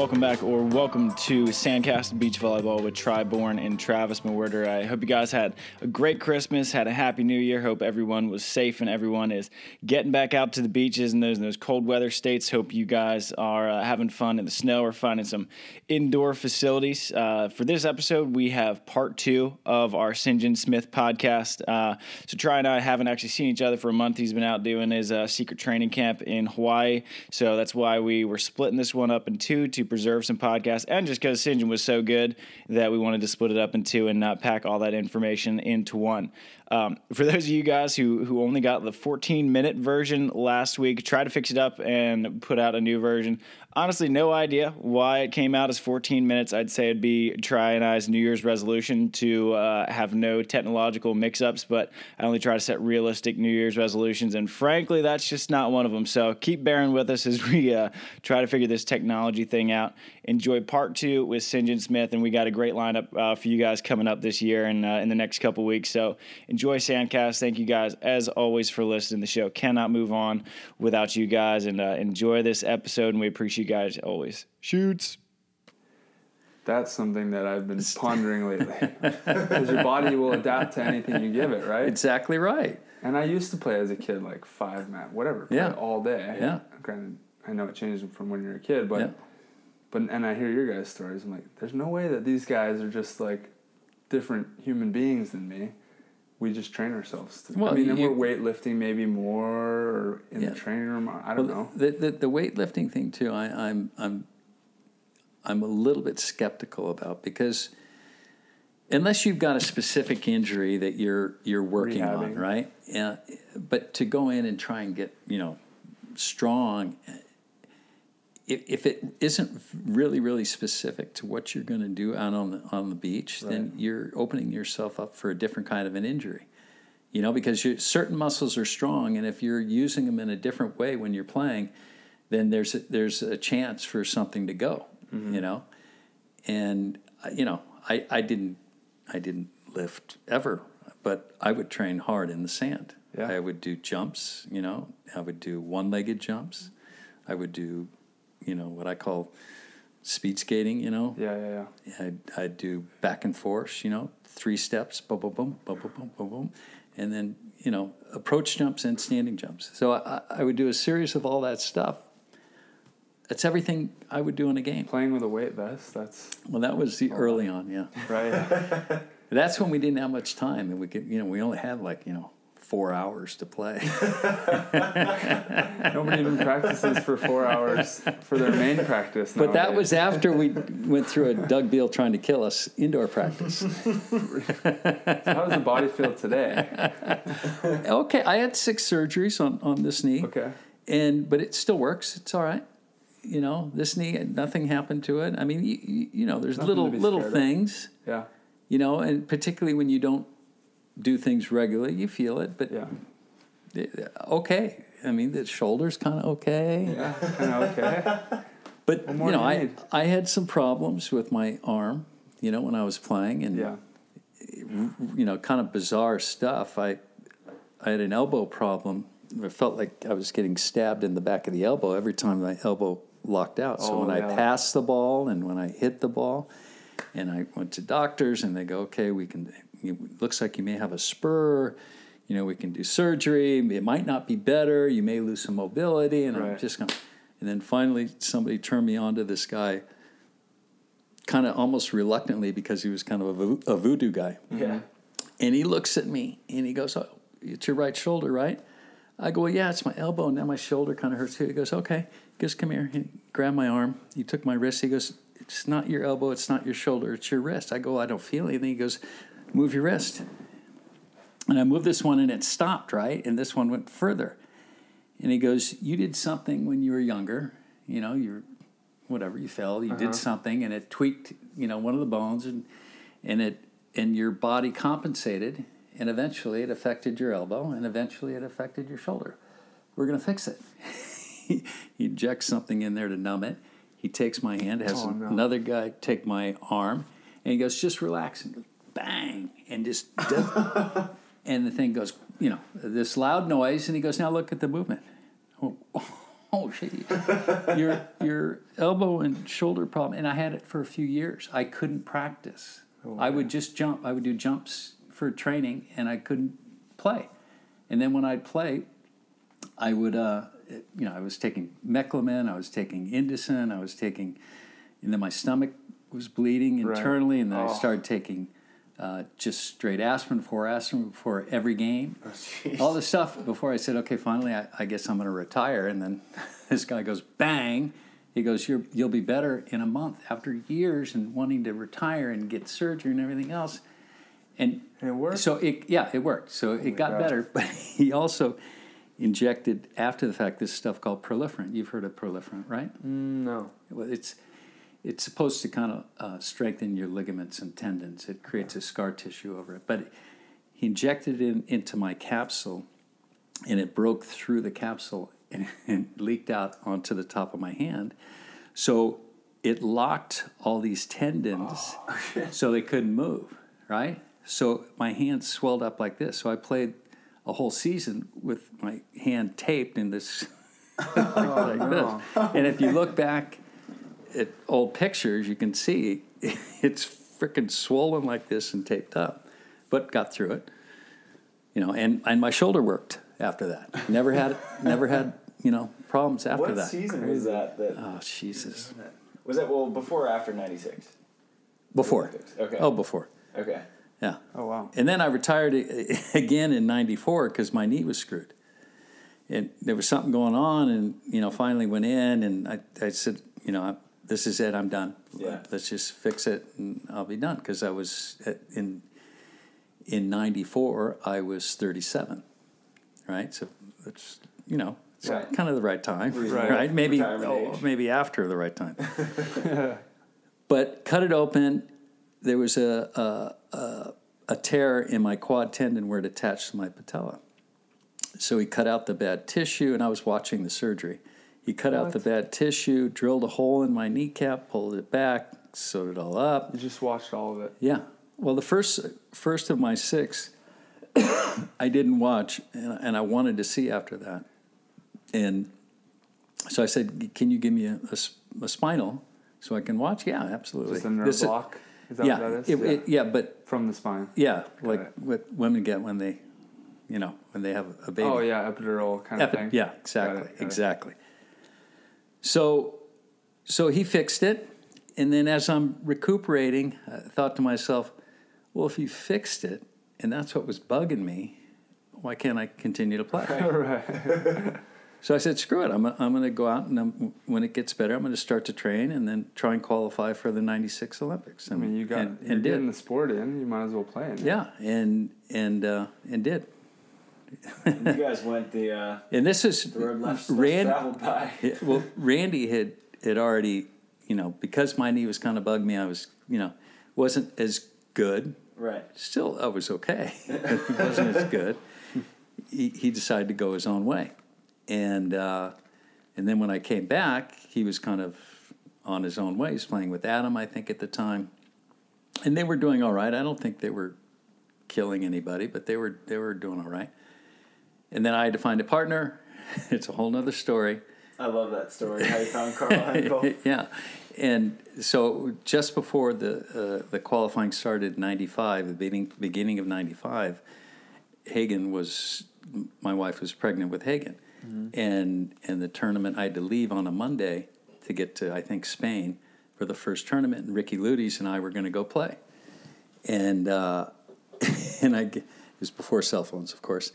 welcome back, or welcome to Sandcast Beach Volleyball with Tri Bourne and Travis Mewhirter. I hope you guys had a great Christmas, had a happy New Year. Hope everyone was safe and everyone is getting back out to the beaches in those in those cold weather states. Hope you guys are uh, having fun in the snow or finding some indoor facilities. Uh, for this episode, we have part two of our Sinjin Smith podcast. Uh, so Tri and I haven't actually seen each other for a month. He's been out doing his uh, secret training camp in Hawaii, so that's why we were splitting this one up in two to preserve some podcasts, and just because. John was so good that we wanted to split it up in two and not pack all that information into one. Um, for those of you guys who who only got the 14 minute version last week, try to fix it up and put out a new version. Honestly, no idea why it came out as 14 minutes. I'd say it'd be Tri and I's New Year's resolution to uh, have no technological mix ups, but I only try to set realistic New Year's resolutions, and frankly, that's just not one of them. So keep bearing with us as we uh, try to figure this technology thing out. Enjoy part two with Sinjin Smith, and we got a great lineup uh, for you guys coming up this year and uh, in the next couple weeks. So enjoy Sandcast. Thank you guys, as always, for listening. The show cannot move on without you guys, and uh, enjoy this episode, and we appreciate you guys always. Shoots. That's something that I've been pondering lately. Because your body will adapt to anything you give it, right? Exactly right. And I used to play as a kid, like five man, whatever, play Yeah. all day. Yeah. Granted, I know it changed from when you're a kid, but Yeah. but and I hear your guys' stories. I'm like, there's no way that these guys are just like different human beings than me. We just train ourselves. To, Well, I mean, and we're weightlifting maybe more or in Yeah. the training room. I don't Well, know. The, the the weightlifting thing too. I, I'm I'm I'm a little bit skeptical about because unless you've got a specific injury that you're you're working on, right? Yeah. But to go in and try and get you know strong, if, if it isn't really really specific to what you're going to do out on the on the beach, then you're opening yourself up for a different kind of an injury. You know, because you certain muscles are strong, and if you're using them in a different way when you're playing, then there's a, there's a chance for something to go. You know, and uh, you know, I, I didn't I didn't lift ever, but I would train hard in the sand. Yeah. I would do jumps. You know, I would do one-legged jumps. I would do, you know what I call speed skating. You know. Yeah, yeah, yeah. I I do back and forth. You know, three steps. Boom, boom, boom, boom, boom, boom, boom, boom, and then you know approach jumps and standing jumps. So I, I would do a series of all that stuff. That's everything I would do in a game. Playing with a weight vest. That's well, that was the early on, yeah. Right. That's when we didn't have much time, and we could, you know, we only had like you know four hours to play. Nobody even practices for four hours for their main practice. But that was after we went through a Doug Beal trying to kill us indoor practice. How does the body feel today? Okay, I had six surgeries on, on this knee. Okay. and but it still works. It's all right. You know, this knee, nothing happened to it. I mean, you, you, know, there's Nothing little little scared of. things. Yeah. You know, and particularly when you don't do things regularly, you feel it. But Yeah. it- okay, I mean, the shoulder's kind of okay. Yeah. Kind of okay. But you know, I need? I had some problems with my arm. You know, when I was playing, and Yeah. you know, kind of bizarre stuff. I I had an elbow problem. I felt like I was getting stabbed in the back of the elbow every time my elbow locked out. So Oh, when yeah. I passed the ball and when I hit the ball, and I went to doctors and they go, okay, we can. It looks like you may have a spur. You know, we can do surgery. It might not be better. You may lose some mobility. And I'm just going. And then finally, somebody turned me on to this guy, kind of almost reluctantly because he was kind of a, vo- a voodoo guy. Yeah. Mm-hmm. And he looks at me and he goes, Oh, it's your right shoulder, right? I go, well, Yeah, it's my elbow. And now my shoulder kind of hurts too. He goes, Okay. He goes, Come here. He grabbed my arm. He took my wrist. He goes, It's not your elbow. It's not your shoulder. It's your wrist. I go, I don't feel anything. He goes, Move your wrist. And I moved this one and it stopped, right? And this one went further. And he goes, You did something when you were younger. You know, you're whatever, you fell, you did uh-huh. something and it tweaked, you know, one of the bones and and it and your body compensated and eventually it affected your elbow and eventually it affected your shoulder. We're gonna fix it. he injects something in there to numb it. He takes my hand, has Oh, no. another guy take my arm, and he goes, just relax and bang, and just does, and the thing goes, you know, this loud noise, and he goes, now look at the movement. Oh, oh shit, your your elbow and shoulder problem, and I had it for a few years. I couldn't practice. I would just jump. I would do jumps for training, and I couldn't play. And then when I'd play, I would, uh, you know, I was taking Meclomen, I was taking Indocin, I was taking, and then my stomach was bleeding Right. internally, and then I Oh. started taking uh, just straight aspirin, four aspirin before every game all this stuff before I said, okay, finally, I, I guess I'm going to retire. And then this guy goes, bang. He goes, You're, you'll be better in a month after years and wanting to retire and get surgery and everything else. And And it worked? So it, yeah, it worked. So it got God. better. But he also injected after the fact this stuff called proliferant. You've heard of proliferant, right? Mm, no. It's it's supposed to kind of uh, strengthen your ligaments and tendons. It creates a scar tissue over it. But he injected it in, into my capsule, and it broke through the capsule and, and leaked out onto the top of my hand. So it locked all these tendons, so they couldn't move. Right. So my hand swelled up like this. So I played a whole season with my hand taped in this like this. And if you look back at old pictures, you can see it's freaking swollen like this and taped up, but got through it. You know, and, and my shoulder worked after that. Never had never had you know problems after what that. season was that? That Oh Jesus! was that well before or after '96? Before. Okay. Oh, before. Okay. Yeah. Oh, wow. And then I retired again in '94 because my knee was screwed. And there was something going on, and you know, finally went in, and I, I said, you know, this is it. I'm done. Yeah. Let's just fix it, and I'll be done. Because I was at, in in '94, I was 37, right? So it's you know, it's Right. kind of the right time, Reasonable right? Maybe oh, maybe after the right time. but cut it open. There was a, a, a, a tear in my quad tendon where it attached to my patella. So he cut out the bad tissue, and I was watching the surgery. He cut out the bad tissue, drilled a hole in my kneecap, pulled it back, sewed it all up. You just watched all of it. Yeah. Well, the first first of my six, I didn't watch, and, and I wanted to see after that. And so I said, "Can you give me a spinal so I can watch?" Yeah, absolutely. Just a nerve This block. Is that yeah, what that is? it- it- yeah, but From the spine. yeah, like it. what women get when they, you know, when they have a baby. Oh, yeah, epidural kind Epi- of thing. yeah, exactly, Got it, got it. exactly. So, so he fixed it, and then as I'm recuperating, I thought to myself, well, if he fixed it, and that's what was bugging me, why can't I continue to play? right. So I said, screw it. I'm, I'm going to go out, and I'm, when it gets better, I'm going to start to train and then try and qualify for the 96 Olympics. I mean, you got, and, and did. the sport in. You might as well play it. Yeah, and, and, uh, and did. You guys went the uh, And this is the road less, less Rand, traveled by. Well, Randy had had already, you know, because my knee was kind of bugged me. I was, you know, wasn't as good. Right. Still, I was okay. it wasn't as good. He, he decided to go his own way, and uh, and then when I came back, he was kind of on his own way. He was playing with Adam, I think, at the time, and they were doing all right. I don't think they were killing anybody, but they were they were doing all right. And then I had to find a partner. It's a whole nother story. I love that story. How you found Carl Henkel. yeah, and so just before the uh, the qualifying started in '95, the beginning beginning of '95, Hagen was my wife was pregnant with Hagen, and and the tournament I had to leave on a Monday to get to I think Spain for the first tournament, and Ricci Luyties and I were going to go play, and uh, and I it was before cell phones, of course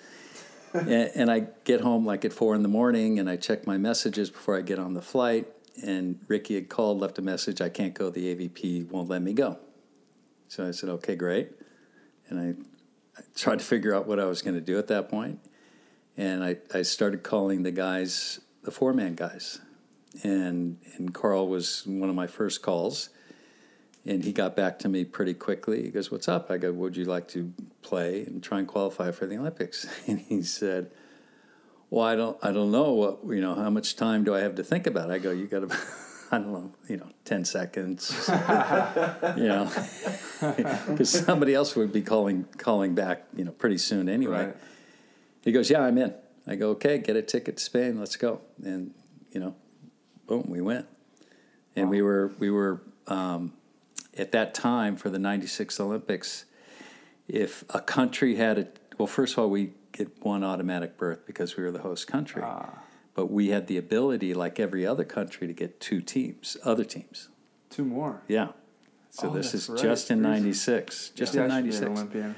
and, and I get home like at four in the morning, and I check my messages before I get on the flight. And Ricky had called, left a message. I can't go. The AVP won't let me go. So I said, okay, great. And I, I tried to figure out what I was going to do at that point. And I, I started calling the guys, the four man guys. And, and Carl was one of my first calls. And he got back to me pretty quickly. He goes, What's up? I go, Would you like to play and try and qualify for the Olympics? And he said, Well, I don't I don't know what you know, how much time do I have to think about it? I go, You gotta I don't know, you know, ten seconds. you know. Because somebody else would be calling calling back, you know, pretty soon anyway. Right. He goes, Yeah, I'm in. I go, Okay, get a ticket to Spain, let's go. And you know, boom, we went. And we were we were um, at that time for the '96 Olympics. If a country had a well, first of all, we get one automatic berth because we were the host country, Ah. but we had the ability, like every other country, to get two teams, other teams. Two more. Yeah. So Oh, this is right. just in There's- '96, just Yeah, in I should an '96. Olympian.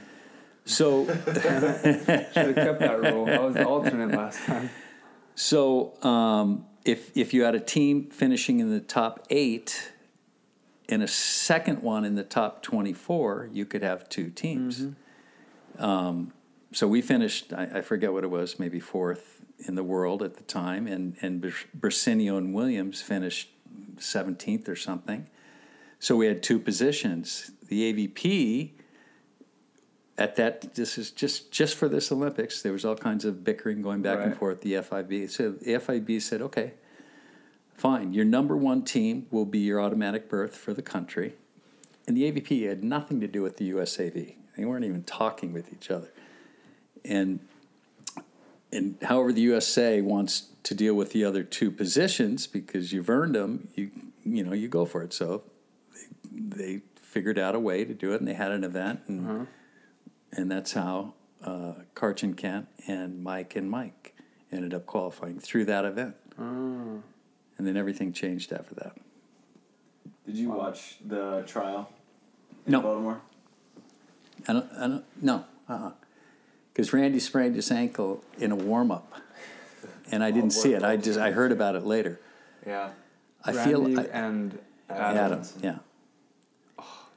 So Should have kept that rule. I was the alternate last time. So um, if if you had a team finishing in the top eight and a second one in the top twenty four, you could have two teams. Um, so we finished. I, I forget what it was, maybe fourth in the world at the time, and and Brasinio and Williams finished seventeenth or something. So we had two positions. The AVP at that this is just just for this Olympics. There was all kinds of bickering going back and forth. The FIB so the FIB said, okay, fine. Your number one team will be your automatic berth for the country, and the AVP had nothing to do with the USAV. They weren't even talking with each other, and and however the USA wants to deal with the other two positions because you've earned them, you you know you go for it. So they, they figured out a way to do it, and they had an event, and and that's how uh, Karch and Kent and Mike and Mike ended up qualifying through that event, Oh. And then everything changed after that. Did you watch the trial in No. Baltimore? I don't, I don't, no, uh-uh. Because Randy sprained his ankle in a warm up, and I didn't see it. I just I heard about it later. Yeah. I Randy feel I, and Adam, Adams. yeah,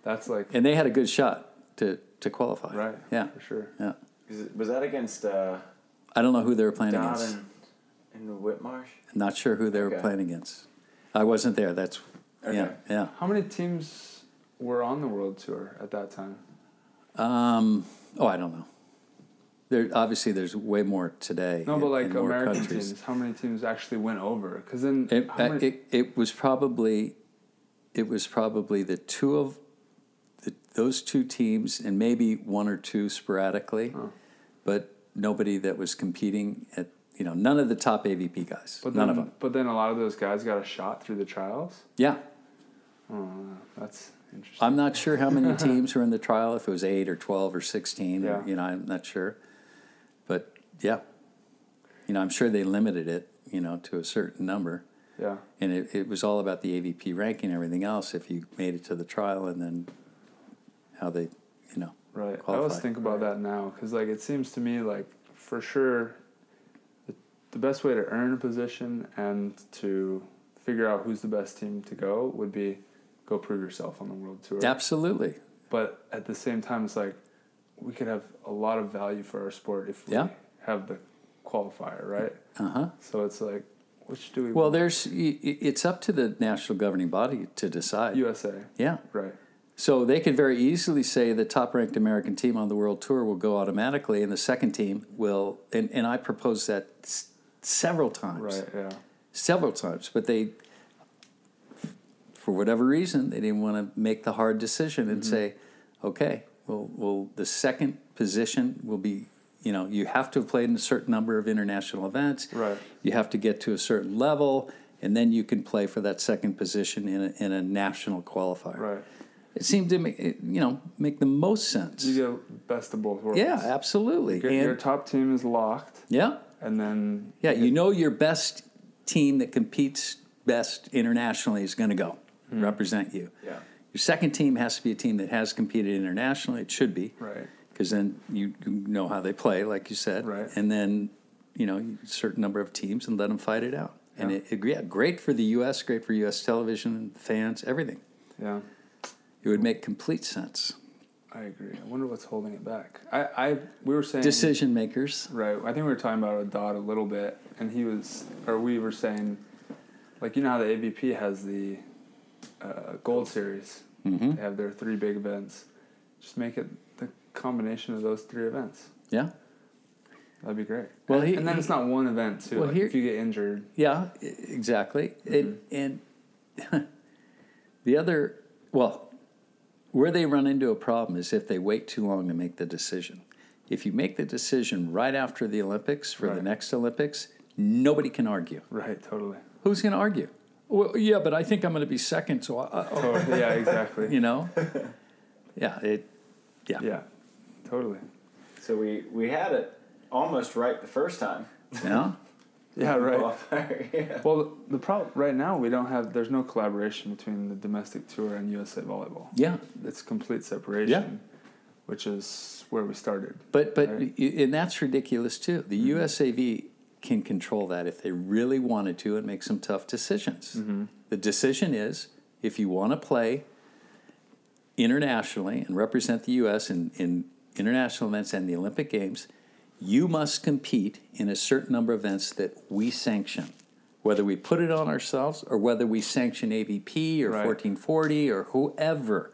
That's like and they had a good shot to to qualify. right. Yeah, For sure. yeah. Is it, was that against uh, I don't know who they were playing Dodd against. and, and Whitmarsh? Not sure who they were Okay. playing against. I wasn't there. That's yeah, Okay. yeah. How many teams were on the world tour at that time? Um, oh, I don't know. There obviously there's way more today. No, in- but like in American countries. teams. How many teams actually went over? Because then It, how many, it it was probably it was probably the two of the, those two teams and maybe one or two sporadically, Oh. but nobody that was competing at you know none of the top AVP guys. but none then, of them. But then a lot of those guys got a shot through the trials. Yeah, Oh, that's interesting. I'm not sure how many teams were in the trial. If it was eight or twelve or sixteen, Yeah. or, you know, I'm not sure. But yeah, you know, I'm sure they limited it, you know, to a certain number. yeah. And it, it was all about the AVP ranking and everything else if you made it to the trial and then how they, you know. Right. I always think about that now because, like, it seems to me like for sure, the, best way to earn a position and to figure out who's the best team to go would be go prove yourself on the world tour. Absolutely. But at the same time, it's like we could have a lot of value for our sport if we Yeah. have the qualifier, right? Uh huh. So it's like, which do we? Well, want? there's, it's up to the national governing body to decide. USA, Yeah. right? So they could very easily say the top ranked American team on the world tour will go automatically and the second team will, and, and I propose that several times. Right. Yeah. several times, but they, for whatever reason, they didn't want to make the hard decision and Mm-hmm. say, okay, well, well, the second position will be, you know, you have to have played in a certain number of international events. Right. You have to get to a certain level, and then you can play for that second position in a, in a national qualifier. Right. It seemed to make, you know, make the most sense. You get best of both worlds. yeah, absolutely. Your, and your top team is locked, yeah, and then yeah, you know your best team that competes best internationally is going to go Hmm. represent you. Yeah. Your second team has to be a team that has competed internationally. It should be, right. because then you, you know how they play, like you said. Right. And then, you know, a certain number of teams and let them fight it out. And it, it, yeah, great for the U.S., great for U.S. television, fans, everything. Yeah. It would make complete sense. I agree. I wonder what's holding it back. I, I we were saying Decision makers. Right. I think we were talking about it Dodd a little bit, and he was, or we were saying, like you know how the AVP has the uh, Gold Series. Mm-hmm. They have their three big events. Just make it the combination of those three events. Yeah. That'd be great. Well, and, he- and then he- it's not one event too. Well, like here- if you get injured, Yeah, exactly. And, and the other, well, where they run into a problem is if they wait too long to make the decision. If you make the decision right after the Olympics for the next Olympics, nobody can argue. right? Totally. Who's going to argue? Well, yeah, but I think I'm going to be second, so I, I, Totally. Oh, yeah, exactly. you know. Yeah, it. Yeah. Yeah, totally. So we we had it almost right the first time. Yeah. Yeah, right. yeah. Well, the problem right now we don't have. There's no collaboration between the domestic tour and USA Volleyball. Yeah. It's complete separation, Yeah. which is where we started. But but Right. and that's ridiculous too. The mm-hmm. USAV can control that if they really wanted to and make some tough decisions. Mm-hmm. The decision is if you want to play internationally and represent the U.S. in, in international events and the Olympic Games, you must compete in a certain number of events that we sanction. Whether we put it on ourselves or whether we sanction AVP or Right. 1440 or whoever.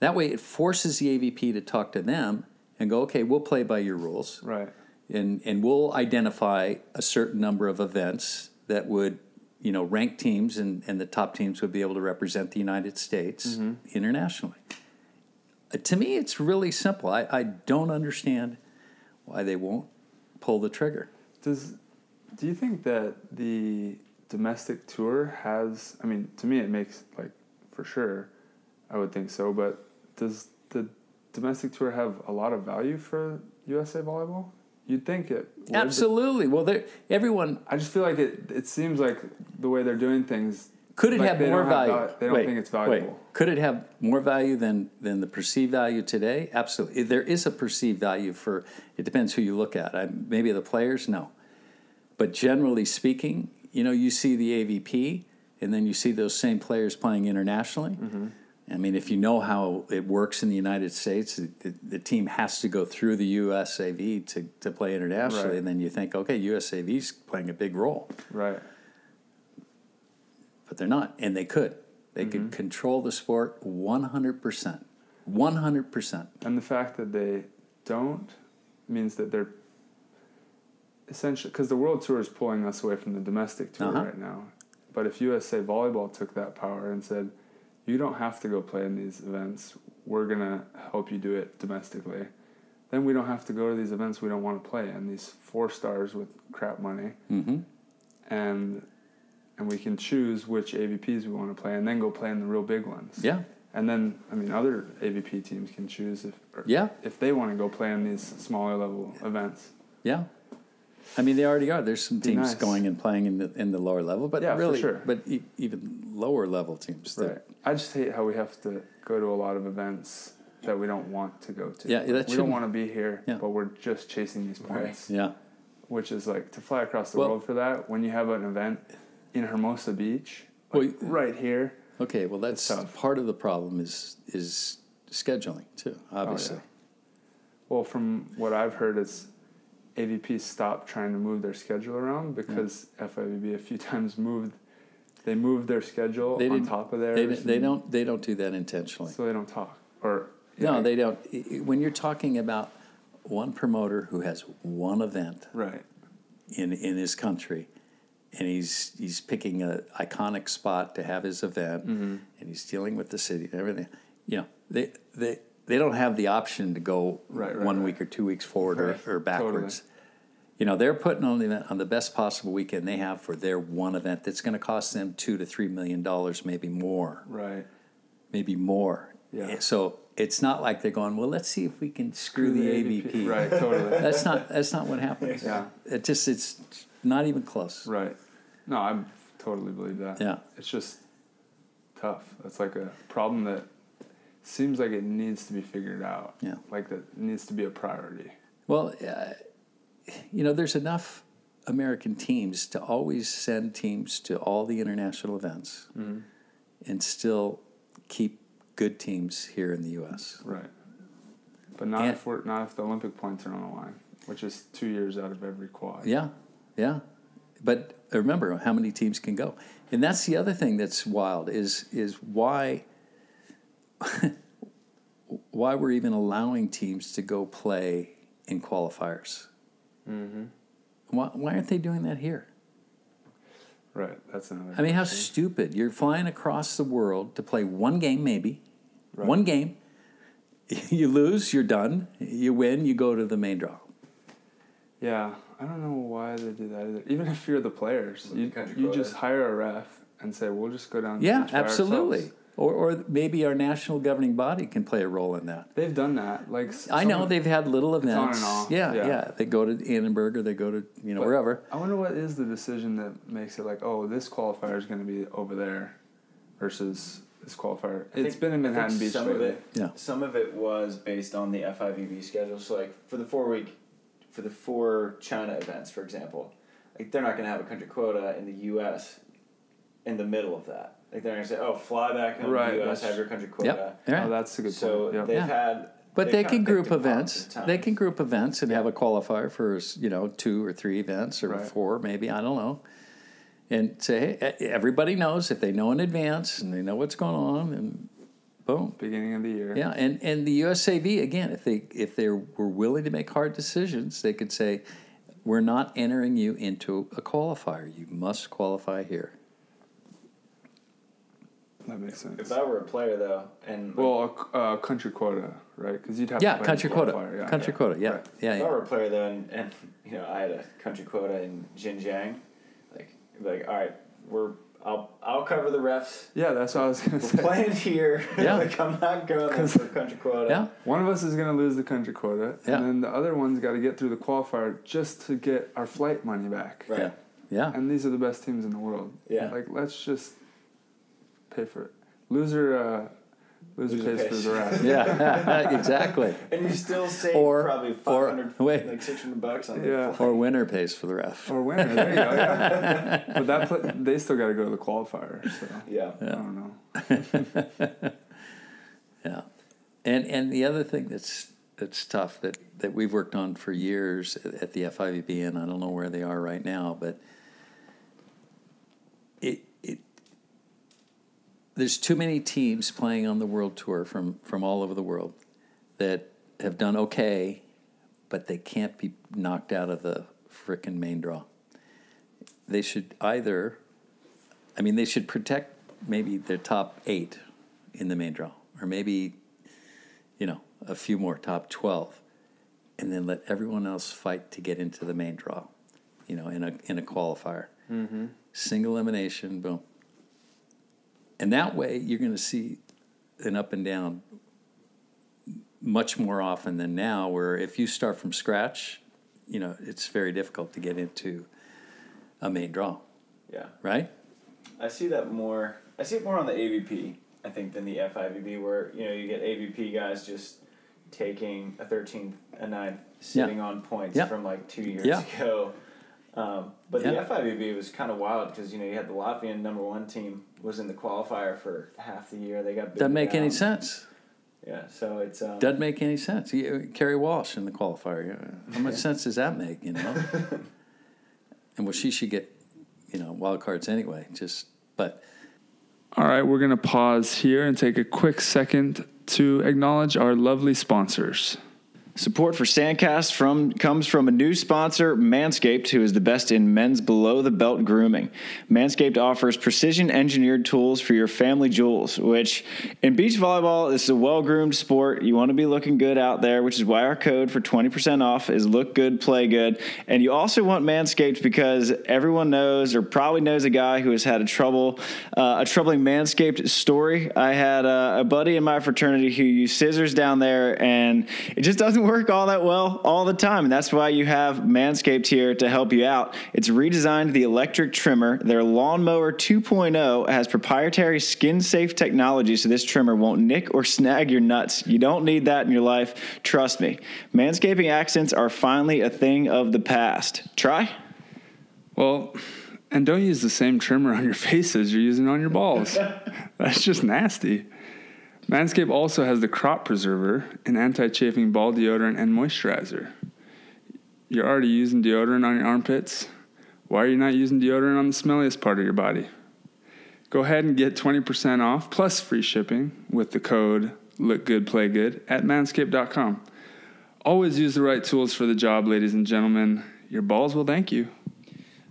That way, it forces the AVP to talk to them and go, okay, we'll play by your rules, Right. and and we'll identify a certain number of events that would, you know, rank teams and and the top teams would be able to represent the United States internationally. Uh, to me, it's really simple. I, I don't understand why they won't pull the trigger. Does do you think that the domestic tour has? I mean, to me, it makes like for sure. I would think so, but does the domestic tour have a lot of value for USA volleyball? You'd think it. Would, Absolutely. Well, there everyone I just feel like it. It seems like the way they're doing things. Could it like have more don't have value? they don't Wait, think it's wait. Could it have more value than than the perceived value today? Absolutely. There is a perceived value for. It depends who you look at. I, maybe the players, no, but generally speaking, you know, you see the AVP, and then you see those same players playing internationally. Mm-hmm. I mean, if you know how it works in the United States, the, the team has to go through the USAV to, to play internationally, Right. and then you think, okay, USAV's playing a big role Right. But they're not, and they could. They could control the sport one hundred percent, one hundred percent. And the fact that they don't means that they're essentially because the world tour is pulling us away from the domestic tour Uh-huh. right now. But if USA Volleyball took that power and said, "You don't have to go play in these events. We're gonna help you do it domestically," then we don't have to go to these events we don't want to play in. These four stars with crap money, Mm-hmm. and and we can choose which AVPs we want to play, and then go play in the real big ones. Yeah, And then, I mean, other AVP teams can choose if or yeah, if they want to go play in these smaller level events. yeah. I mean, they already are. There's some Be teams nice. going and playing in the in the lower level, but Yeah, really, sure. but e- even lower level teams. Right. I just hate how we have to go to a lot of events that we don't want to go to. Yeah, that we don't shouldn't- want to be here, Yeah. but we're just chasing these points. Yeah, Which is like to fly across the Well- world for that when you have an event in Hermosa Beach, Well, right here. okay. Well, that's part of the problem is is scheduling too. Oh, obviously, Well, from what I've heard, is AVP stopped trying to move their schedule around because FIVB a few times moved. They moved their schedule They on top of theirs. they and- don't they don't do that intentionally. So they don't talk, or No, yeah, they don't. When you're talking about one promoter who has one event right. in in his country, and he's he's picking a iconic spot to have his event, Mm-hmm. and he's dealing with the city and everything. You know, they they they don't have the option to go Right, right, one right. week or two weeks forward or, or backwards. totally. You know, they're putting on the event on the best possible weekend they have for their one event that's going to cost them two to three million dollars, maybe more Right. maybe more. Yeah. So it's not like they're going, well, let's see if we can screw, the, AVP. Right. Totally. That's not that's not what happens. Yeah. It just it's not even close. right. No, I totally believe that. Yeah. It's just tough. That's like a problem that seems like it needs to be figured out. Yeah. Like that needs to be a priority. Well, uh, you know, there's enough American teams to always send teams to all the international events Mm-hmm. and still keep good teams here in the U.S. Right. But not And- if we're not if the Olympic points are on the line, which is two years out of every quad. Yeah, yeah. But remember how many teams can go, and that's the other thing that's wild is is why why we're even allowing teams to go play in qualifiers. Mm-hmm. Why, why aren't they doing that here? Right. That's another. I mean, how stupid! You're flying across the world to play one game, maybe Right. one game. You lose, you're done. You win, you go to the main draw. Yeah, I don't know why they do that either. Even if you're the players, you, the you just hire a ref and say, "We'll just go down." Yeah, absolutely. Or, or maybe our national governing body can play a role in that. They've done that. Like I know some- they've had little on and events. off, Yeah, yeah. yeah, They go to Annenberg or they go to you know But- wherever. I wonder what is the decision that makes it like, oh, this qualifier is going to be over there, versus this qualifier. I It's think- been in Manhattan Beach Some lately. of it, Yeah. Some of it was based on the FIVB schedule. So, like for the four week, for the four China events, for example, like they're not going to have a country quota in the U.S. in the middle of that. Like they're going to say, "Oh, fly back home Right, to the U.S. that's- Have your country quota." Yep. All right. Oh, that's a good So point. Yep. they've Yeah. had. But they've they can group events. They can group events and have a qualifier for you know two or three events or Right. four, maybe I don't know, and say hey, e- everybody knows if they know in advance and they know what's going on, and boom, Beginning of the year. yeah. And and the USAV again, if they if they were willing to make hard decisions, they could say, we're not entering you into a qualifier. You must qualify here. That makes sense. If I were a player though, and well, a, a uh, country quota, right? Because you'd have Yeah, to play country quota. Yeah. country yeah. quota. Yeah, Right. yeah, if yeah. I were a player though, and, and you know I had a country quota in Xinjiang, like like all right, we're I'll I'll cover the refs. Yeah, that's what I was gonna We're say. playing here. Yeah. like I'm not going there for country quota. Yeah. One of us is gonna lose the country quota, Yeah. and then the other one's got to get through the qualifier just to get our flight money back. Right. Yeah. Yeah. And these are the best teams in the world. Yeah. Like let's just pay for it. Loser, uh, loser, Loser pays, for pays. the rest. Yeah, exactly. And you still save Or- probably or- 500, wait. like 600 bucks on the Yeah. flight. Or winner pays for the ref. Or winner. There you go. Yeah. but that pla they still got to go to the qualifier. So Yeah. I don't know. Yeah, and and the other thing that's that's tough that that we've worked on for years at, at the FIVB, and I don't know where they are right now, but it it there's too many teams playing on the world tour from from all over the world that have done okay, but they can't be knocked out of the frickin' main draw. They should either, I mean, they should protect maybe their top eight in the main draw, or maybe, you know, a few more top 12, and then let everyone else fight to get into the main draw, you know, in a, in a qualifier. Mm-hmm. Single elimination, boom. And that way, you're going to see an up and down much more often than now, where if you start from scratch, you know, it's very difficult to get into a main draw, Yeah. right? I see that more. I see it more on the AVP, I think, than the FIVB, where you know you get AVP guys just taking a 13th, a 9th, sitting on points Yeah. from like two years Yeah. ago. Um, but Yeah. the FIVB was kind of wild because you know you had the Latvian number one team was in the qualifier for half the year. They got Doesn't booted make any sense. Yeah, so it's um, Doesn't make any sense. You, Kerri Walsh in the qualifier. yeah. How much sense does that make? You know. and well, she should get, you know, wild cards anyway. Just, but All right, we're going to pause here and take a quick second to acknowledge our lovely sponsors. Support for Sandcast from comes from a new sponsor, Manscaped, who is the best in men's below the belt grooming. Manscaped offers precision engineered tools for your family jewels, which in beach volleyball this is a well groomed sport. You want to be looking good out there, which is why our code for 20% off is look good, play good. And you also want Manscaped because everyone knows or probably knows a guy who has had a trouble uh, a troubling Manscaped story. I had uh, a buddy in my fraternity who used scissors down there and it just doesn't work all that well all the time. And that's why you have Manscaped here to help you out. It's redesigned the electric trimmer. Their lawnmower 2.0 has proprietary skin safe technology, so this trimmer won't nick or snag your nuts. You don't need that in your life. Trust me. Manscaping accents are finally a thing of the past. Try? Well, and don't use the same trimmer on your face as you're using on your balls. That's just nasty. Manscaped also has the crop preserver, an anti chafing ball deodorant, and moisturizer. You're already using deodorant on your armpits. Why are you not using deodorant on the smelliest part of your body? Go ahead and get 20% off plus free shipping with the code LookGoodPlayGood at manscaped.com. Always use the right tools for the job, ladies and gentlemen. Your balls will thank you.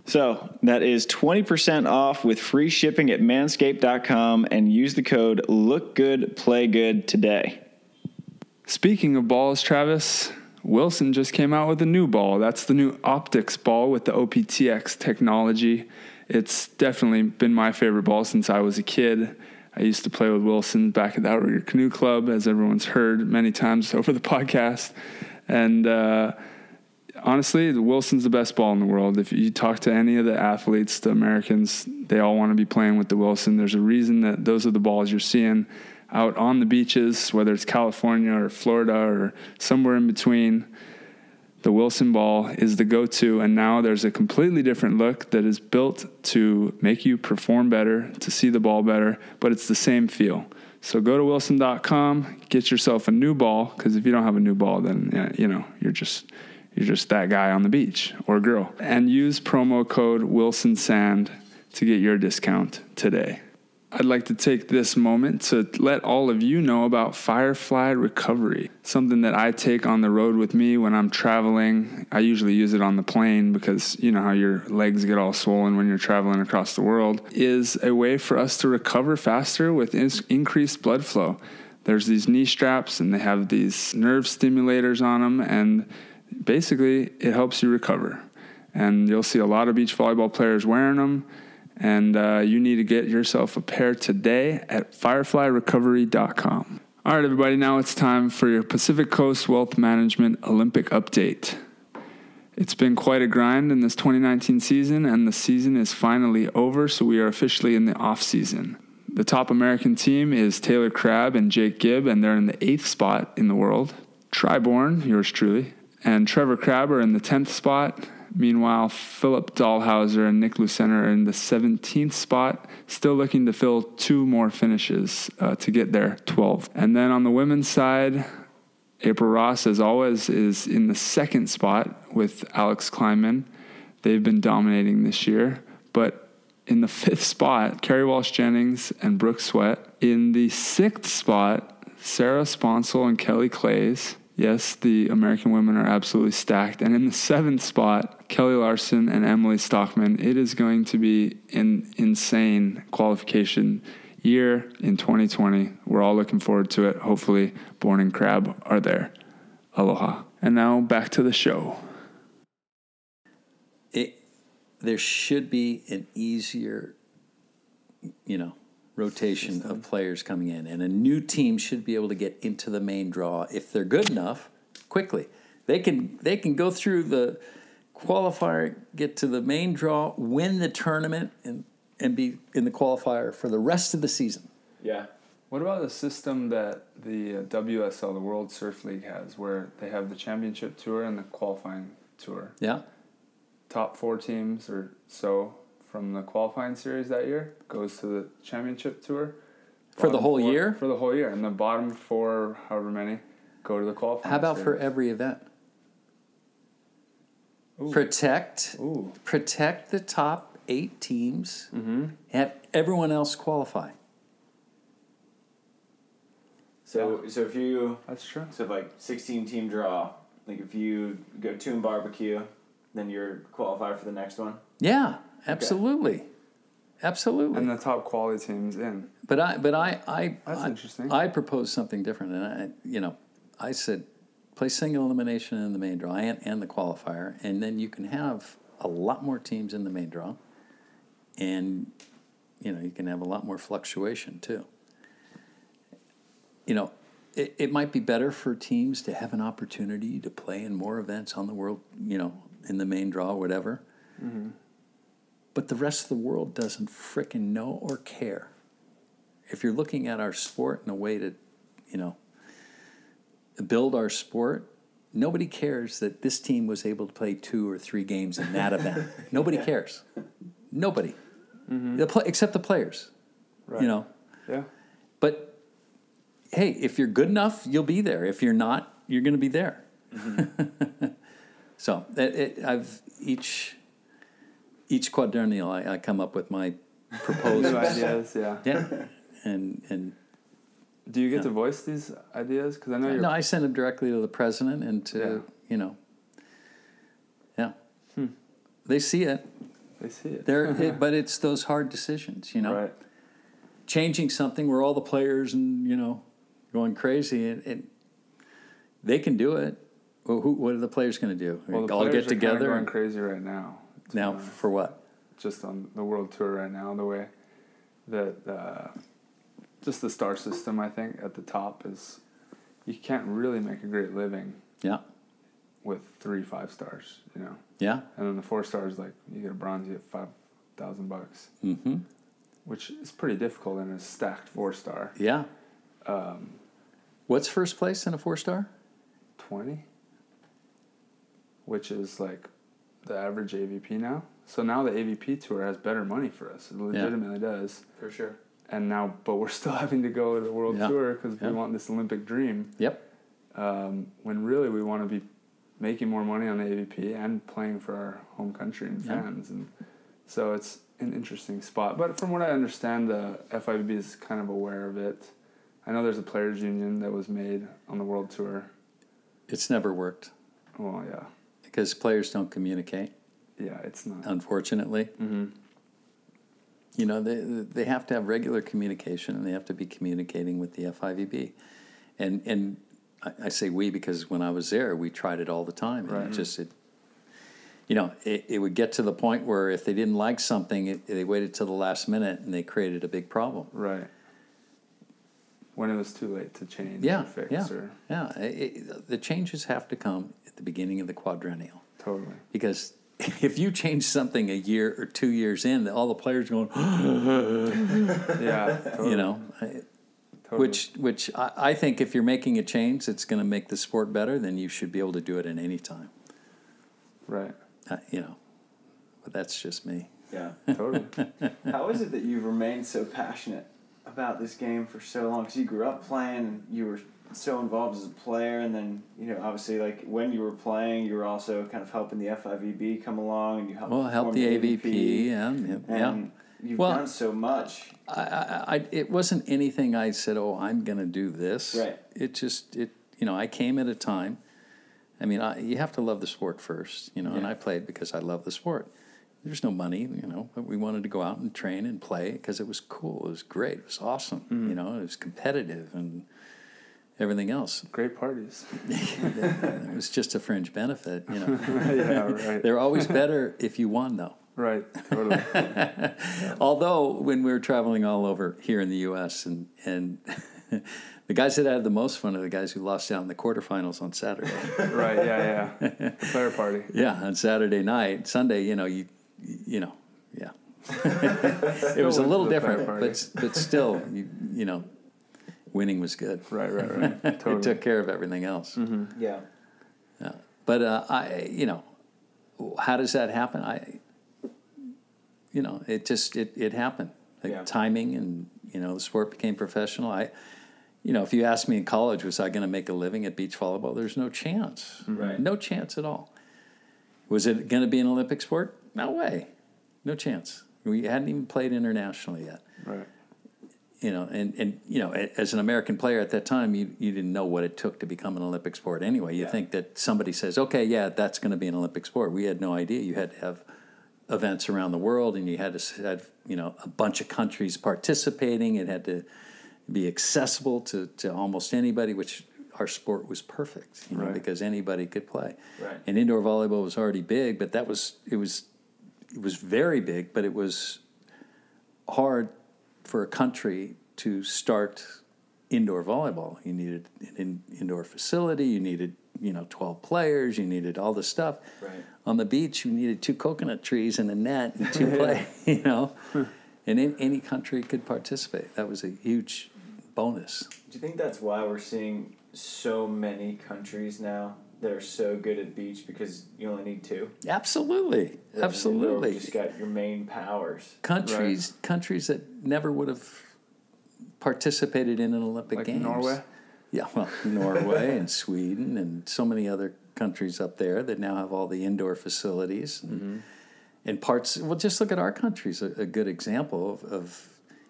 So that is 20% off with free shipping at manscaped.com and use the code lookgoodplaygood today. Speaking of balls, Travis, Wilson just came out with a new ball. That's the new OPTX ball with the OPTX technology. It's definitely been my favorite ball since I was a kid. I used to play with Wilson back at the Outrigger Canoe Club, as everyone's heard many times over the podcast. And uh, honestly, the Wilson's the best ball in the world. If you talk to any of the athletes, the Americans, they all want to be playing with the Wilson. There's a reason that those are the balls you're seeing out on the beaches, whether it's California or Florida or somewhere in between. The Wilson ball is the go to, and now there's a completely different look that is built to make you perform better, to see the ball better, but it's the same feel. So go to wilson.com, get yourself a new ball, because if you don't have a new ball, then you know you're just you're just that guy on the beach or girl. And use promo code Wilson Sand to get your discount today. I'd like to take this moment to let all of you know about Firefly Recovery, something that I take on the road with me when I'm traveling. I usually use it on the plane because you know how your legs get all swollen when you're traveling across the world, is a way for us to recover faster with increased blood flow. There's these knee straps and they have these nerve stimulators on them, and basically it helps you recover. And you'll see a lot of beach volleyball players wearing them and uh, you need to get yourself a pair today at fireflyrecovery.com. All right, everybody, now it's time for your Pacific Coast Wealth Management Olympic update. It's been quite a grind in this 2019 season, and the season is finally over, so we are officially in the off season. The top American team is Taylor Crabb and Jake Gibb, and they're in the eighth spot in the world. Tri Bourne, yours truly, and Trevor Crabb are in the 10th spot, Meanwhile, Philip Dalhausser and Nick Lucena are in the 17th spot, still looking to fill two more finishes uh, to get there, 12. And then on the women's side, April Ross, as always, is in the second spot with Alix Klineman. They've been dominating this year. But in the fifth spot, Kerri Walsh Jennings and Brooke Sweat. In the sixth spot, Sarah Sponcil and Kelly Claes. Yes, the American women are absolutely stacked. And in the seventh spot, Kelly Larson and Emily Stockman. It is going to be an insane qualification year in 2020. We're all looking forward to it. Hopefully, Bourne and Crabb are there. Aloha. And now back to the show. It, there should be an easier, you know, rotation of players coming in, and a new team should be able to get into the main draw if they're good enough quickly. They can they can go through the qualifier, get to the main draw, win the tournament, and and be in the qualifier for the rest of the season. Yeah. What about the system that the uh, WSL, the World Surf League, has, where they have the championship tour and the qualifying tour? Yeah. Top four teams or so from the qualifying series that year goes to the championship tour for the whole four, year. For the whole year, and the bottom four, however many, go to the qualifying. How about series. for every event? Ooh. Protect, Ooh. protect the top eight teams. Mm-hmm. Have everyone else qualify. So, yeah. so if you that's true. So if like sixteen team draw, like if you go to barbecue, then you're qualified for the next one. Yeah, Absolutely. Okay. Absolutely. And the top quality teams in. But I but I I That's I, interesting. I proposed something different and I you know, I said play single elimination in the main draw and, and the qualifier and then you can have a lot more teams in the main draw and you know, you can have a lot more fluctuation too. You know, it, it might be better for teams to have an opportunity to play in more events on the world, you know, in the main draw, whatever. Mm-hmm. But the rest of the world doesn't fricking know or care. If you're looking at our sport in a way to, you know, build our sport, nobody cares that this team was able to play two or three games in that event. Nobody cares. Nobody. Mm-hmm. The play, except the players. Right. You know. Yeah. But hey, if you're good enough, you'll be there. If you're not, you're going to be there. Mm-hmm. so it, it, I've each each quadrennial, I, I come up with my proposals. ideas, yeah. Yeah, and and do you get yeah. to voice these ideas? Because I know you. No, I send them directly to the president and to yeah. you know. Yeah, hmm. they see it. They see it. They're, it, but it's those hard decisions, you know. Right. Changing something where all the players and you know going crazy, and, and they can do it. Well, who, what are the players going to do? Well, the All players get together going and- crazy right now. Now honest. for what? just on the world tour right now, the way that uh, just the star system, I think, at the top is you can't really make a great living Yeah, with three five stars, you know. yeah. And then the four stars, like you get a bronze, you get five thousand bucks, Mm-hmm. which is pretty difficult in a stacked four star. Yeah. Um, What's first place in a four star? Twenty, which is like the average AVP now. So now the AVP tour has better money for us. It legitimately does. For sure. and now but we're still having to go to the world Yeah. tour because Yeah. we want this olympic dream Yep. um, when really we want to be making more money on the avp and playing for our home country and Yeah. fans and so it's an interesting spot but from what i understand the fivb is kind of aware of it i know there's a players union that was made on the world tour It's never worked well yeah because players don't communicate. yeah it's not Unfortunately, mm-hmm. you know they they have to have regular communication and they have to be communicating with the FIVB, and and I, I say we because when I was there we tried it all the time and Right. it just it. You know, it, it would get to the point where if they didn't like something, it, they waited till the last minute and they created a big problem. right when it was too late to change Yeah, or fix yeah. or Yeah, it, it, the changes have to come at the beginning of the quadrennial totally because if you change something a year or two years in, all the players going, yeah totally. you know, I- Totally. which which I, I think if you're making a change that's going to make the sport better, then you should be able to do it at any time. right Uh, you know, but that's just me. Yeah. totally How is it that you've remained so passionate about this game for so long? Because you grew up playing, and you were so involved as a player, and then you know, obviously, like when you were playing, you were also kind of helping the FIVB come along, and you helped. Well, help the AVP, yeah, yeah. and you've Well- done so much. I, I, I, it wasn't anything I said, oh, I'm going to do this. Right. It just, it, you know, I came at a time. I mean, I, you have to love the sport first, you know, and I played because I love the sport. There's no money, you know, but we wanted to go out and train and play because it was cool. It was great. It was awesome. Mm-hmm. You know, it was competitive and everything else. great parties it was just a fringe benefit, you know. yeah right They're always better if you won, though. right totally Although when we were traveling all over here in the U.S. and and the guys that had the most fun are the guys who lost out in the quarterfinals on Saturday. right yeah yeah the player party yeah, on Saturday night, Sunday, you know, you you know, yeah. it was a little different, but but still, you, you know, winning was good. right right right It took care of everything else. Yeah. Yeah. But uh, I, you know, how does that happen? I, you know, it just it it happened. Like Yeah. timing, and you know, the sport became professional. I, you know, if you asked me in college, was I going to make a living at beach volleyball? There's no chance. Right. No chance at all. Was it going to be an Olympic sport? No way. No chance. We hadn't even played internationally yet right you know, and, and you know, as an American player at that time, you, you didn't know what it took to become an Olympic sport anyway. You Yeah. think that somebody says, okay, yeah, that's going to be an Olympic sport. We had no idea. You had to have events around the world, and you had to have you know a bunch of countries participating. It had to be accessible to, to almost anybody, which our sport was perfect, you know, Right. because anybody could play. Right. And indoor volleyball was already big, but that was it was it was very big, but it was hard for a country to start indoor volleyball. You needed an in, indoor facility. You needed you know twelve players. You needed all this stuff. Right. On the beach, you needed two coconut trees and a net and two play. You know, and in, any country could participate. That was a huge bonus. Do you think that's why we're seeing so many countries now that are so good at beach because you only need two? Absolutely, Whereas in indoor, absolutely. You just got your main powers. countries countries that never would have participated in an Olympic like Games. Norway Yeah, well, Norway and Sweden and so many other countries up there that now have all the indoor facilities and, Mm-hmm. and parts. Well, just look at our country's a, a good example of, of,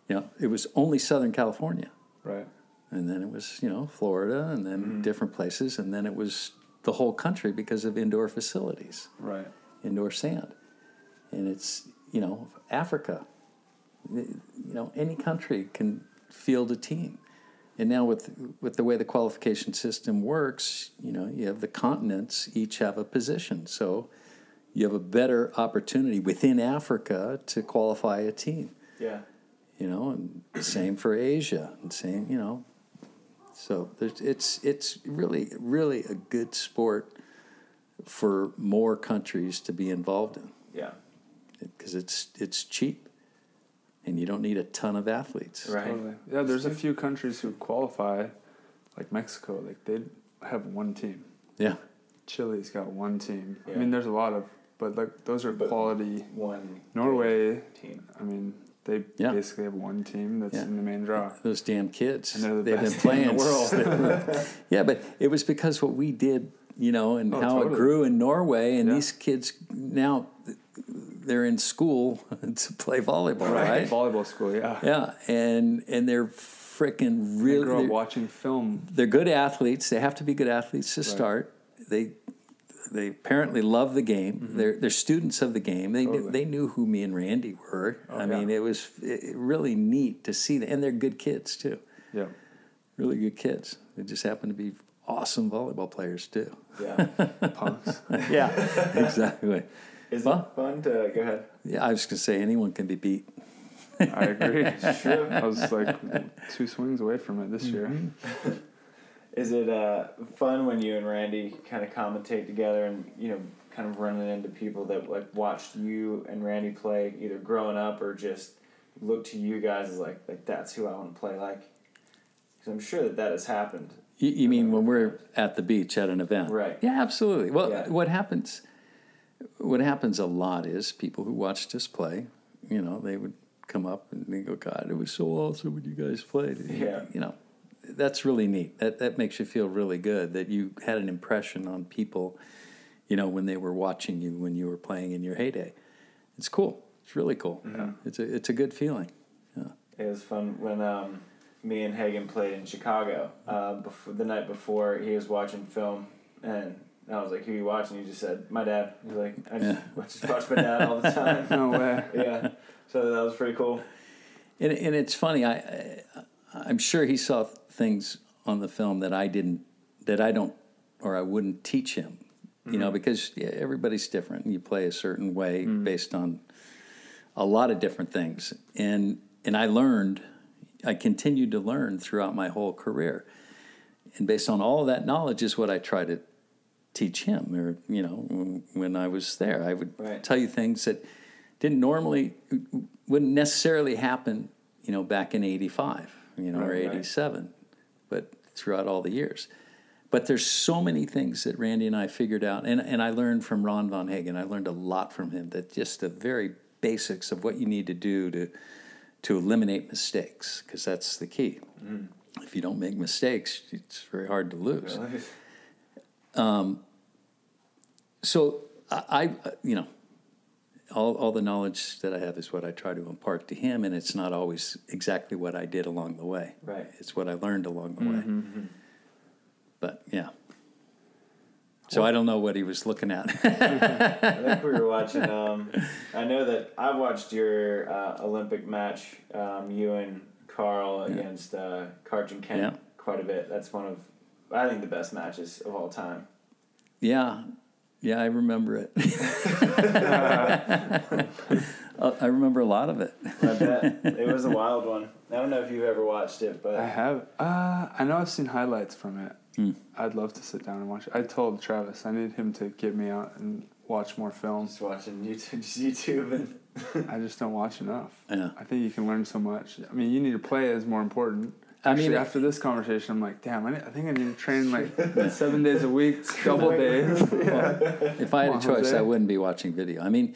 you know, it was only Southern California, right and then it was you know Florida, and then Mm-hmm. different places, and then it was the whole country because of indoor facilities right indoor sand. And it's, you know, Africa. You know, any country can field a team. And now with with the way the qualification system works, you know, you have the continents each have a position. So you have a better opportunity within Africa to qualify a team. Yeah. You know, and same for Asia, and same, you know. So there's, it's it's really really a good sport for more countries to be involved in Yeah. because it's it's cheap, and you don't need a ton of athletes. Right. Totally. Yeah, there's a few countries who qualify, like Mexico. Like they have one team. Yeah, Chile's got one team. Yeah. I mean, there's a lot of, but like those are But- quality. One Norway. team. I mean, they Yeah. basically have one team that's Yeah. in the main draw. those damn kids. And they're the They've best been team in playing the world. yeah, but it was because what we did, you know, and Oh, how totally. it grew in Norway, and Yeah. these kids now they're in school to play volleyball, right? Volleyball school, yeah. Yeah, and and they're freaking really. grew up watching film. they're good athletes. They have to be good athletes to start. They they apparently love the game. They're they're students of the game. They knew, Mm-hmm. They knew who me and Randy were. Oh, I mean, it was it, really neat to see that, and they're good kids too. Yeah. Really good kids. They just happen to be awesome volleyball players too. Yeah. Punks. Yeah, exactly. Is Well- it fun to go ahead? Yeah, I was gonna say anyone can be beat. I agree. True. I was like two swings away from it this year. Is it uh, fun when you and Randy kind of commentate together and you know kind of running into people that like watched you and Randy play either growing up or just look to you guys as like like that's who I want to play like? Because I'm sure that that has happened. You, you mean when we're at the beach at an event? Right. Yeah, absolutely. Well, Yeah. what happens? What happens a lot is people who watched us play, you know, they would come up and they go, "God, it was so awesome when you guys played." Yeah. You know, that's really neat. That that makes you feel really good that you had an impression on people, you know, when they were watching you when you were playing in your heyday. It's cool. It's really cool. It's a it's a good feeling. It was fun when um, me and Hagen played in Chicago. Uh, before, the night before, he was watching film, and I was like, "Who are you watching?" He just said, "My dad." He's like, "I just, I just watch my dad all the time." No way. yeah, so that was pretty cool. And, and it's funny. I, I I'm sure he saw things on the film that I didn't, that I don't, or I wouldn't teach him. You know, mm-hmm. because yeah, everybody's different. You play a certain way mm-hmm. based on a lot of different things, and and I learned. I continued to learn throughout my whole career, and based on all of that knowledge is what I try to teach him. Or you know, when, I was there, I would Right. tell you things that didn't normally wouldn't necessarily happen you know back in 85 you know or Right, right. 87 but throughout all the years. But there's so many things that randy and i figured out and, and i learned from ron von hagen. I learned a lot from him that just the very basics of what you need to do to to eliminate mistakes because that's the key. Mm-hmm. if you don't make mistakes it's very hard to lose. So I, I you know all, all the knowledge that I have is what I try to impart to him, and it's not always exactly what I did along the way. Right. It's what I learned along the way. But yeah. So I don't know what he was looking at. I think we were watching. Um, I know that I've watched your uh, Olympic match, um, you and Carl against uh, Karch and Kent, Yeah. quite a bit. That's one of, I think, the best matches of all time. yeah, yeah, I remember it. Uh, I remember a lot of it. I bet it was a wild one. I don't know if you've ever watched it, but I have. Uh, I know I've seen highlights from it. Hmm. I'd love to sit down and watch it. I told Travis I need him to get me out and watch more films. just watching YouTube, just YouTube, and I just don't watch enough. Yeah. I think you can learn so much. I mean, you need to play is more important. I mean- after this conversation, I'm like, damn, I, think I need to train like seven days a week, double days. If I had a choice. I wouldn't be watching video. I mean,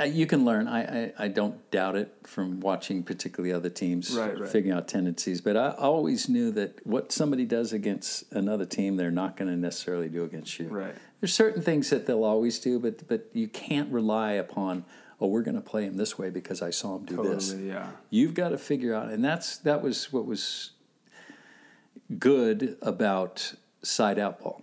uh, you can learn. I, I, I don't doubt it from watching particularly other teams, Right, right. figuring out tendencies. But I always knew that what somebody does against another team, they're not going to necessarily do against you. Right. There's certain things that they'll always do, but but you can't rely upon. Oh, we're going to play him this way because I saw him do this. Yeah. You've got to figure out, and that's that was what was good about side out ball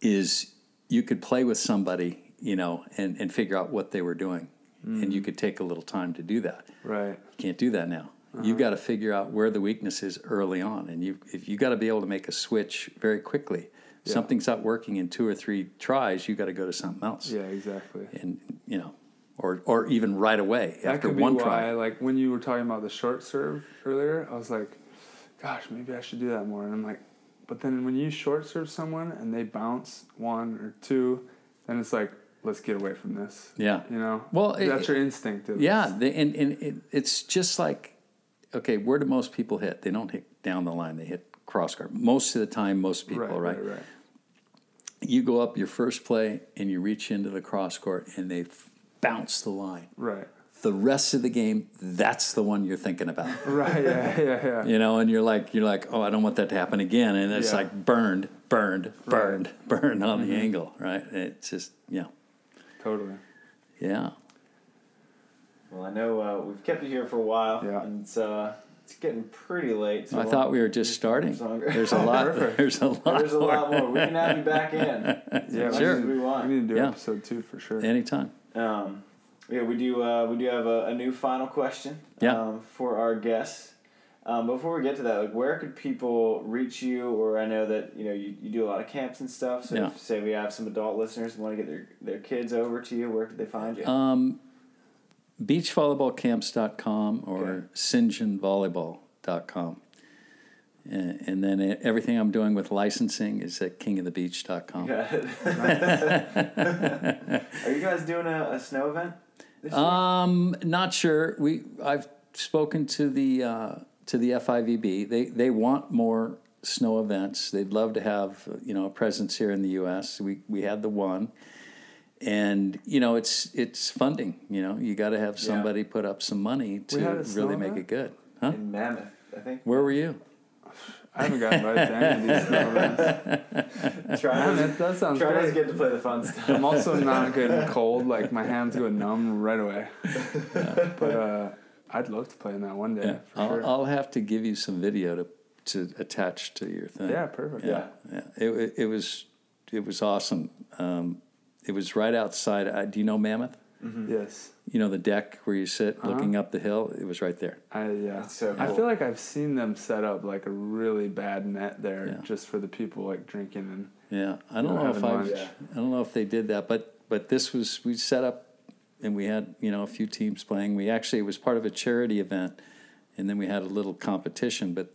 is you could play with somebody, you know, and, and figure out what they were doing. And you mm. could take a little time to do that. Right. You can't do that now. Uh-huh. You've got to figure out where the weakness is early on, and you if you got to be able to make a switch very quickly. Yeah. Something's not working in two or three tries. You've got to go to something else, Yeah, exactly. and you know, or or even right away That after one why, try. like when you were talking about the short serve earlier, I was like, "Gosh, maybe I should do that more." And I'm like, but then when you short serve someone and they bounce one or two, then it's like, let's get away from this. Yeah. You know. Well, it- that's your instinct. Yeah, they, and and it, it's just like, okay, where do most people hit? They don't hit down the line; they hit cross court. Most of the time, most people, Right, right? right, right. You go up your first play and you reach into the cross court and they bounce the line. Right. The rest of the game, that's the one you're thinking about. Right. Yeah. Yeah. Yeah. You know, and you're like, you're like, oh, I don't want that to happen again, and it's Yeah. like burned, burned, burned, burned on Mm-hmm. the angle, right? It's just, yeah, Totally. yeah. Well, I know uh, we've kept you here for a while, Yeah. and it's uh, it's getting pretty late. So I we'll- thought we were just starting. There's a lot. Perfect. There's a lot. There's a more. lot more. We can have you back in. Yeah. Sure. as we want. We need to do Yeah. episode two for sure. Anytime. Um, yeah, we do. Uh, we do have a, a new final question. Yeah. Um, for our guests. Um, before we get to that, like, where could people reach you? Or I know that you know you, you do a lot of camps and stuff. So, Yeah. if, say we have some adult listeners who want to get their, their kids over to you, where could they find you? Um, beachvolleyballcamps.com or Okay. sinjinvolleyball.com. And, and then everything I'm doing with licensing is at kingofthebeach.com. It. Are you guys doing a, a snow event? Um, not sure. We I've spoken to the uh, to the FIVB. They they want more snow events. They'd love to have you know a presence here in the U.S. We we had the one, and you know it's it's funding. You know you got to have somebody put up some money to had a snow really make event? it good. Huh? in Mammoth, I think. Where were you? I haven't gotten invited to any of these snow events. Try Man, to, that, that sounds try to great. get to play the fun stuff. I'm also not good in cold. Like my hands go numb right away. But uh, I'd love to play in that one day Yeah, for I'll, sure. I'll have to give you some video to to attach to your thing. yeah, perfect. yeah, yeah. It, it, it was it was awesome. Um, it was right outside. Uh, do you know Mammoth? Yes. You know the deck where you sit Uh-huh. looking up the hill. It was right there. I yeah. That's so I cool. feel like I've seen them set up like a really bad net there Yeah. just for the people like drinking and Yeah, I don't know, know if I. Yeah. I don't know if they did that, but but this was we set up and we had you know a few teams playing. We actually it was part of a charity event, and then we had a little competition, but.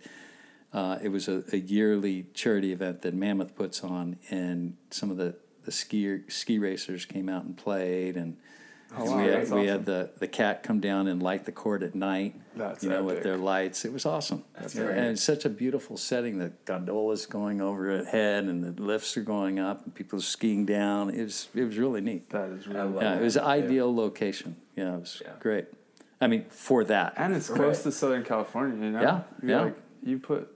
Uh, it was a, a yearly charity event that Mammoth puts on, and some of the, the ski ski racers came out and played, and, Oh, and wow, we had that's we had the, the cat come down and light the court at night. That's you know with their lights. It was awesome. That's and it's such a beautiful setting. The gondolas going overhead, and the lifts are going up, and people are skiing down. It was it was really neat. that is really Yeah, it was an Yeah. ideal location. Yeah, it was Yeah. great. I mean, for that. and it's Right. close to Southern California, you know? Yeah, You yeah. Like, you put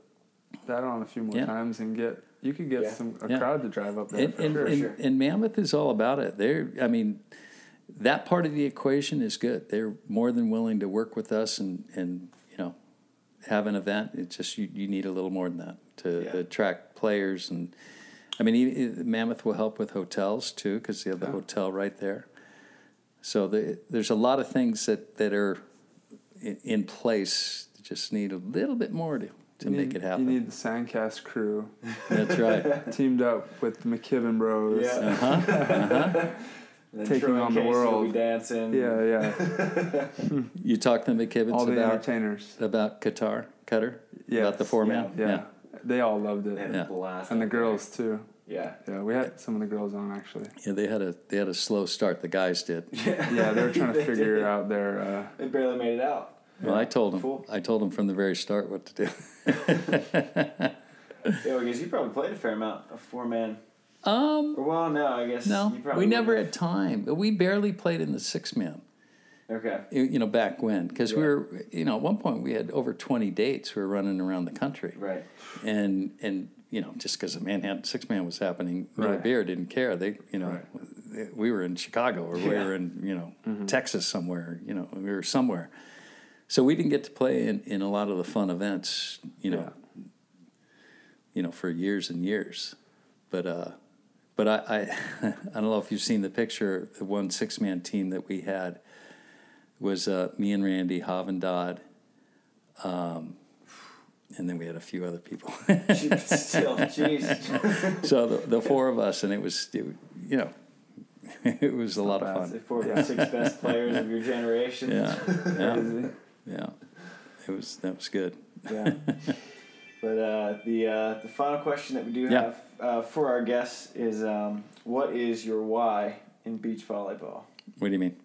that on a few more Yeah. times and get you could get Yeah. some a Yeah. crowd to drive up there and, for and, sure. and, and Mammoth is all about it. They're, I mean, that part of the equation is good. They're more than willing to work with us and, and you know, have an event. It's just you, you need a little more than that to Yeah. attract players. And I mean, Mammoth will help with hotels too because they have the Yeah. hotel right there. So the, there's a lot of things that, that are in, in place. that Just need a little bit more to, to You make need- it happen. You need the Sandcast crew That's right. teamed up with the McKibbin Bros. Yeah. Uh-huh. Uh-huh. And then Taking Troy on the Casey will world. be dancing. Yeah, yeah. You talk to the McKibbins All the about entertainers. about Qatar, Qatar, Yes. about the four man. Yeah. They all loved it. They Yeah. blast. And the out there. girls too. Yeah. Yeah, we had some of the girls on actually. yeah, They had a they had a slow start. The guys did. Yeah, yeah. they were trying to figure did. out their. Uh, They barely made it out. Well, I told them. Cool. I told them from the very start what to do. Yeah, because you probably played a fair amount of four man. Um, well, no, I guess no, You probably we never would've- had time. We barely played in the six man. Okay. You you know, back when, because we were, you know, at one point we had over twenty dates. We were running around the country, Right. and and you know, just because the man had six man was happening, Miller Right. Beer didn't care. They, you know, we were in Chicago or we were in you know Texas somewhere. You know, we were somewhere. So we didn't get to play in, in a lot of the fun events. You know, you know, for years and years. But uh, but I, I I don't know if you've seen the picture. The one six man team that we had was uh, me and Randy Havendodd, and then we had a few other people. Still, jeez. so the, the four of us, and it was, it, you know, it was a lot of bad. The fun. four or six best players of your generation. Yeah, yeah, yeah. It was that was good. Yeah. But uh, the uh, the final question that we do Yeah. have uh, for our guests is, um, what is your why in beach volleyball? What do you mean?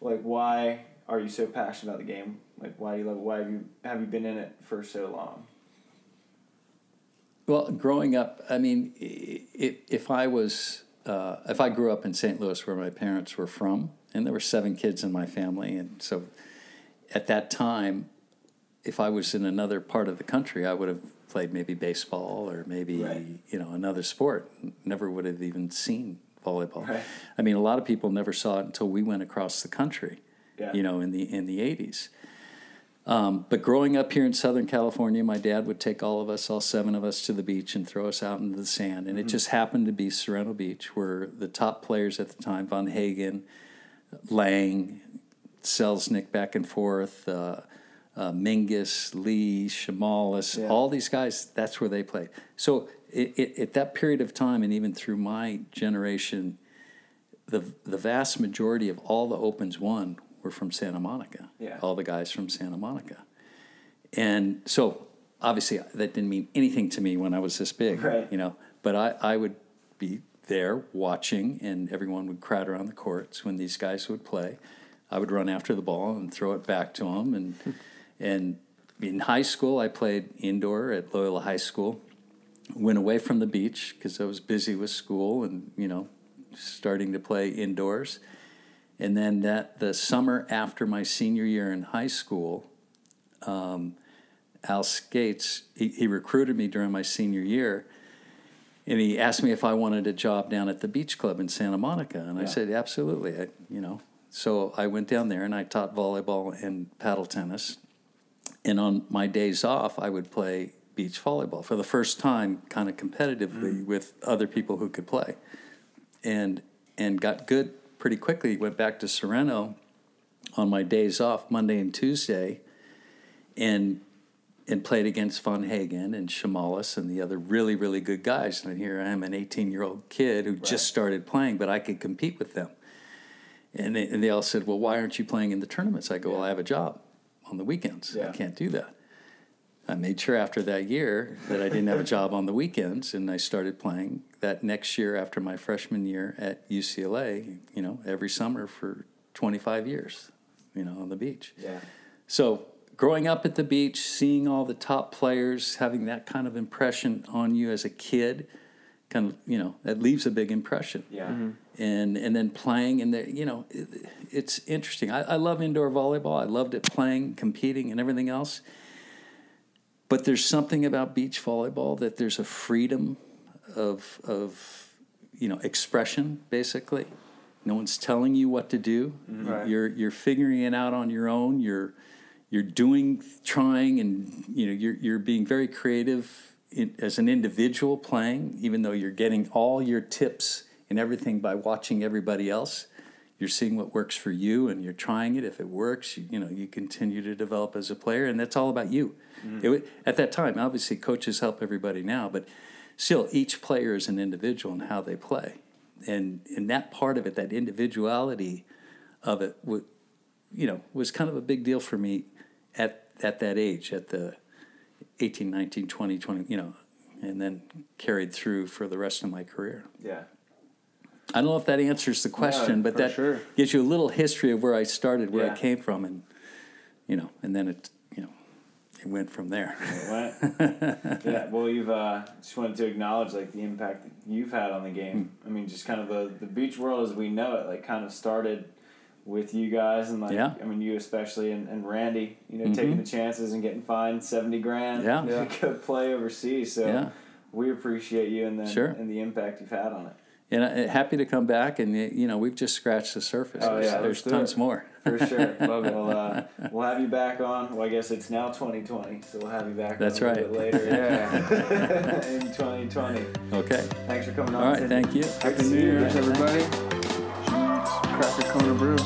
Like, why are you so passionate about the game? Like, why do you love? it? Why have you have you been in it for so long? Well, growing up, I mean, if, if I was, uh, if I grew up in St. Louis, where my parents were from, and there were seven kids in my family, and so at that time, if I was in another part of the country, I would have played maybe baseball or maybe Right. you know another sport. Never would have even seen volleyball. Right. I mean, a lot of people never saw it until we went across the country. Yeah. You know, in the in the eighties. Um, but growing up here in Southern California, my dad would take all of us, all seven of us, to the beach and throw us out into the sand. And it just happened to be Sorrento Beach, where the top players at the time, Von Hagen, Lang, Selznick back and forth, uh, uh, Menges, Lee, Shamalis, Yeah. all these guys, that's where they played. So it, it, at that period of time, and even through my generation, the, the vast majority of all the Opens won were from Santa Monica. Yeah. All the guys from Santa Monica. And so obviously that didn't mean anything to me when I was this big, Right. you know, but I, I would be there watching and everyone would crowd around the courts when these guys would play. I would run after the ball and throw it back to them. And, and in high school, I played indoor at Loyola High School. Went away from the beach because I was busy with school and, you know, starting to play indoors. And then that the summer after my senior year in high school, um, Al Skates, he, he recruited me during my senior year, and he asked me if I wanted a job down at the beach club in Santa Monica, and I said absolutely. I, you know, so I went down there and I taught volleyball and paddle tennis, and on my days off, I would play beach volleyball for the first time, kind of competitively mm. with other people who could play, and and got good pretty quickly. Went back to Sorrento on my days off, Monday and Tuesday, and and played against Von Hagen and Shamalis and the other really really good guys. And here I am, an 18 year old kid who just started playing, but I could compete with them. And they, and they all said, "Well, why aren't you playing in the tournaments?" I go, "Well, I have a job on the weekends. Yeah. I can't do that." I made sure after that year that I didn't have a job on the weekends, and I started playing that next year after my freshman year at UCLA. You know, every summer for 25 years. You know, on the beach. Yeah. So growing up at the beach, seeing all the top players, having that kind of impression on you as a kid, kind of you know that leaves a big impression. Yeah. Mm-hmm. And and then playing and the, you know it, it's interesting. I, I love indoor volleyball. I loved it playing, competing, and everything else. But there's something about beach volleyball that there's a freedom of of you know expression basically. No one's telling you what to do. Mm-hmm. Right. You're you're figuring it out on your own. You're you're doing, trying, and you know you're you're being very creative in, as an individual playing. Even though you're getting all your tips and everything by watching everybody else, you're seeing what works for you, and you're trying it. If it works, you, you know you continue to develop as a player, and that's all about you. Mm-hmm. It at that time, obviously, coaches help everybody now, but still, each player is an individual in how they play, and and that part of it, that individuality of it, you know, was kind of a big deal for me at at that age, at the 18, 19, 20, 20, you know, and then carried through for the rest of my career. Yeah. I don't know if that answers the question, but that sure. gives you a little history of where I started, where Yeah. I came from, and you know, and then it, you know, it went from there. What? yeah. Well, you've uh, just wanted to acknowledge like the impact that you've had on the game. Hmm. I mean, just kind of the the beach world as we know it, like kind of started with you guys and like Yeah. Mm-hmm. I mean you especially and, and Randy, you know, taking the chances and getting fined seventy grand Yeah. to Yeah. go play overseas. So Yeah. we appreciate you and then Sure. and the impact you've had on it. And uh, happy to come back, and you know, we've just scratched the surface. Oh, yeah, there's tons it. more. For sure. Love it. We'll, uh, we'll have you back on. Well, I guess it's now 2020, so we'll have you back That's on a little right. bit later Yeah. in 2020. Okay. Thanks for coming on. All right. Tim. Thank you. Happy New Year's, everybody. Crack a Kona brew.